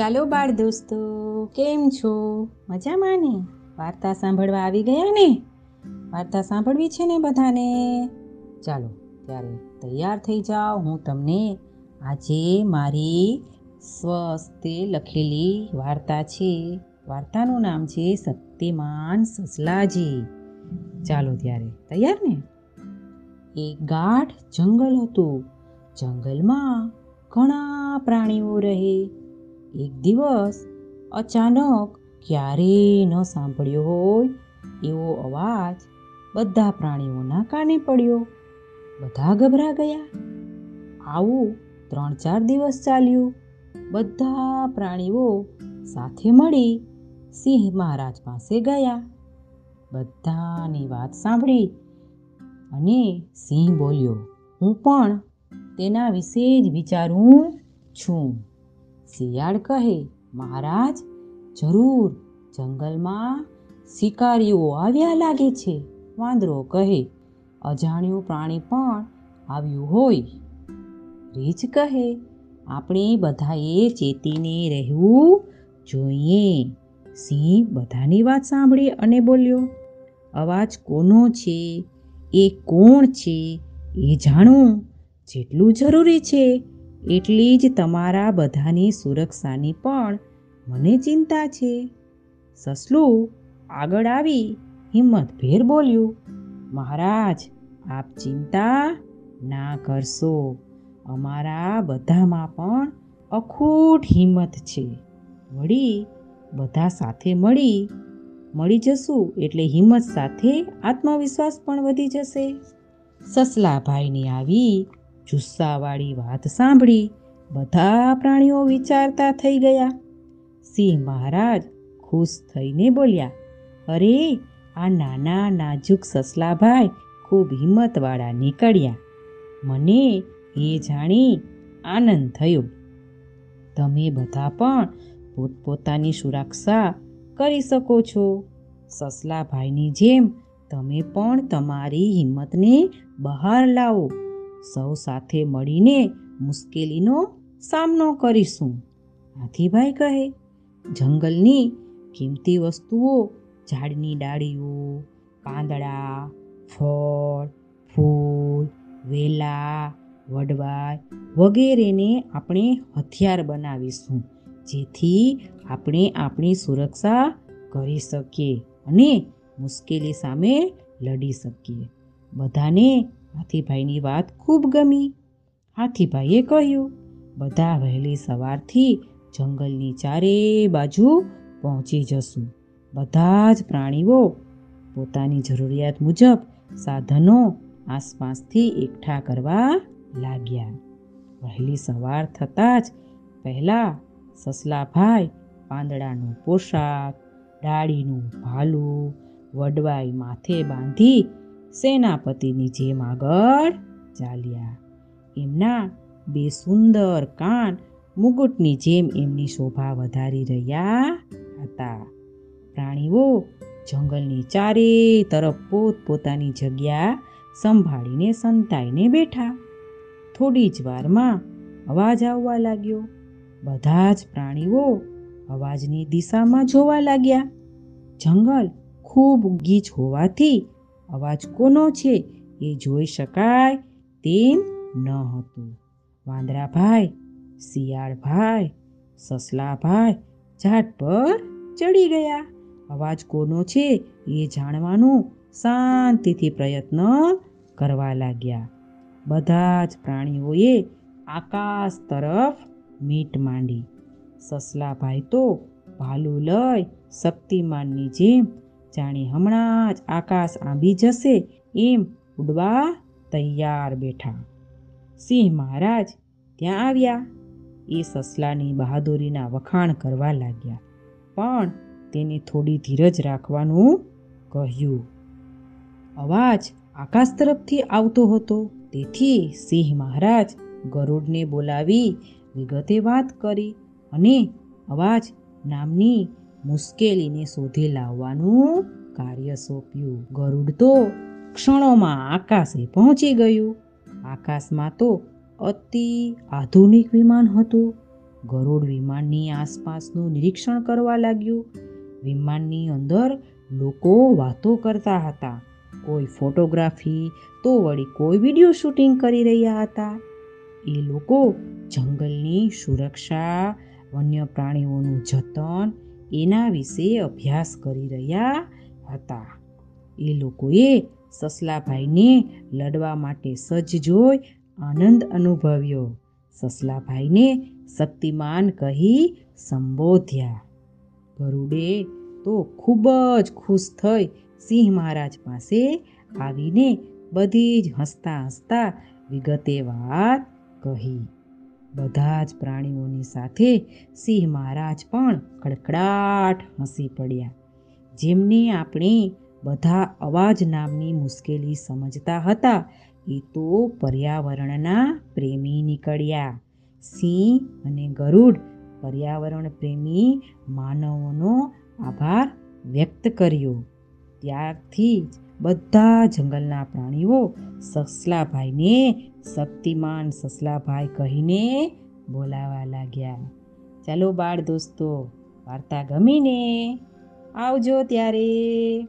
ચાલો બાળ દોસ્તો, કેમ છો? મજામાં ને? વાર્તા સાંભળવા આવી ગયા ને? વાર્તા સાંભળવી છે ને બધાને? ચાલો, ત્યારે તૈયાર થઈ જાઓ. હું તમને આજે મારી સ્વસ્તે લખેલી વાર્તા છે. વાર્તાનું નામ છે શક્તિમાન સસલાજી. ચાલો ત્યારે, તૈયાર ને? એક ગાઢ જંગલ હતું. જંગલમાં ઘણા પ્રાણીઓ રહે. એક દિવસ અચાનક ક્યારેય ન સાંભળ્યો હોય એવો અવાજ બધા પ્રાણીઓના કાને પડ્યો. બધા ગભરા ગયા. આવું ત્રણ ચાર દિવસ ચાલ્યું. બધા પ્રાણીઓ સાથે મળી સિંહ મહારાજ પાસે ગયા. બધાની વાત સાંભળી અને સિંહ બોલ્યો, હું પણ તેના વિશે જ વિચારું છું. શિયાળ કહે, મહારાજ, જરૂર, જંગલમાં શિકારીઓ આવ્યા લાગે છે. વાંદરો કહે, અજાણ્યું પ્રાણી પણ આવ્યું હોય. રીછ કહે, આપણે બધાએ ચેતીને રહેવું જોઈએ. સિંહ બધાની વાત સાંભળી અને બોલ્યો, અવાજ કોનો છે? એ કોણ છે? એ જાણવું જેટલું જરૂરી છે એટલી જ તમારા બધાની સુરક્ષાની પણ મને ચિંતા છે. સસલું આગળ આવી હિંમતભેર બોલ્યું, મહારાજ, આપ ચિંતા ના કરશો. અમારા બધામાં પણ અખૂટ હિંમત છે. વળી બધા સાથે મળી મળી જશું એટલે હિંમત સાથે આત્મવિશ્વાસ પણ વધી જશે. સસલાભાઈની આવી જુસ્સાવાળી વાત સાંભળી બધા પ્રાણીઓ વિચારતા થઈ ગયા. સિંહ મહારાજ ખુશ થઈને બોલ્યા, અરે, આ નાના નાજુક સસલાભાઈ ખૂબ હિંમતવાળા નીકળ્યા. મને એ જાણી આનંદ થયો. તમે બધા પણ પોતપોતાની સુરક્ષા કરી શકો છો. સસલાભાઈની જેમ તમે પણ તમારી હિંમતને બહાર લાવો. સૌ સાથે મળીને મુશ્કેલીનો સામનો કરીશું. હાથીભાઈ કહે, જંગલની કિંમતી વસ્તુઓ, ઝાડની ડાળીઓ પાંદડા ફળ, ફૂલ, વેલા વડવાય વગેરેને આપણે હથિયાર બનાવીશું, જેથી આપણે આપણી સુરક્ષા કરી શકીએ અને મુશ્કેલી સામે લડી શકીએ. બધાને હાથીભાઈની વાત ખૂબ ગમી. હાથીભાઈએ કહ્યું, બધા વહેલી સવારથી જંગલની ચારે બાજુ પહોંચી જશું. બધા જ પ્રાણીઓ પોતાની જરૂરિયાત મુજબ સાધનો આસપાસથી એકઠા કરવા લાગ્યા. વહેલી સવાર થતાં જ પહેલાં સસલાભાઈ પાંદડાનું પોશાક, ડાળીનું ભાલું, વડવાઈ માથે બાંધી સેનાપતિની જેમ આગળ ચાલ્યા. એમના બે સુંદર કાન મુગુટની જેમ એમની શોભા વધારી રહ્યા હતા. પ્રાણીઓ જંગલની ચારે તરફ પોત પોતાની જગ્યા સંભાળીને સંતાઈને બેઠા. થોડી જ વારમાં અવાજ આવવા લાગ્યો. બધા જ પ્રાણીઓ અવાજની દિશામાં જોવા લાગ્યા. જંગલ ખૂબ ગીચ હોવાથી અવાજ કોનો છે એ જોઈ શકાય તેમ ન હતું. વાંદરાભાઈ, શિયાળભાઈ, સસલાભાઈ ઝાડ પર ચડી ગયા. અવાજ કોનો છે એ જાણવાનું શાંતિથી પ્રયત્ન કરવા લાગ્યા. બધા જ પ્રાણીઓએ આકાશ તરફ મીટ માંડી. સસલાભાઈ તો ભાલું લઈ શક્તિમાનની જેમ જાણે હમણાં જ આકાશ આંબી જશે એમ ઉડવા તૈયાર બેઠા. સિંહ મહારાજ ત્યાં આવ્યા. એ સસલાની બહાદુરીના વખાણ કરવા લાગ્યા. પણ તેને થોડી ધીરજ રાખવાનું કહ્યું. અવાજ આકાશ તરફથી આવતો હતો. તેથી સિંહ મહારાજ ગરુડને બોલાવી વિગતે વાત કરી અને અવાજ નામની મુશ્કેલીને શોધી લાવવાનું કાર્ય સોંપ્યું. ગરુડ તો ક્ષણોમાં આકાશે પહોંચી ગયું. આકાશમાં તો અતિ આધુનિક વિમાન હતું. ગરુડ વિમાનની આસપાસનું નિરીક્ષણ કરવા લાગ્યું. વિમાનની અંદર લોકો વાતો કરતા હતા. કોઈ ફોટોગ્રાફી તો વળી કોઈ વીડિયો શૂટિંગ કરી રહ્યા હતા. એ લોકો જંગલની સુરક્ષા, વન્ય પ્રાણીઓનું જતન એના વિશે અભ્યાસ કરી રહ્યા હતા. એ લોકોએ સસલાભાઈને લડવા માટે સજ્જ જોઈ આનંદ અનુભવ્યો. સસલાભાઈને શક્તિમાન કહી સંબોધ્યા. ગરુડે તો ખૂબ જ ખુશ થઈ સિંહ મહારાજ પાસે આવીને બધી જ હસતા હસતા વિગતે વાત કહી. બધા જ પ્રાણીઓની સાથે સિંહ મહારાજ પણ ખડખડાટ હસી પડ્યા. જેમને આપણે બધા અવાજ નામની મુશ્કેલી સમજતા હતા, એ તો પર્યાવરણના પ્રેમી નીકળ્યા. સિંહ અને ગરુડ પર્યાવરણ પ્રેમી માનવોનો આભાર વ્યક્ત કર્યો. ત્યારથી જ બધા જંગલના પ્રાણીઓ સસલાભાઈને, શક્તિમાન સસલાભાઈ કહીને બોલાવા લાગ્યા. ચાલો બાળ દોસ્તો, વાર્તા ગમીને આવજો ત્યારે.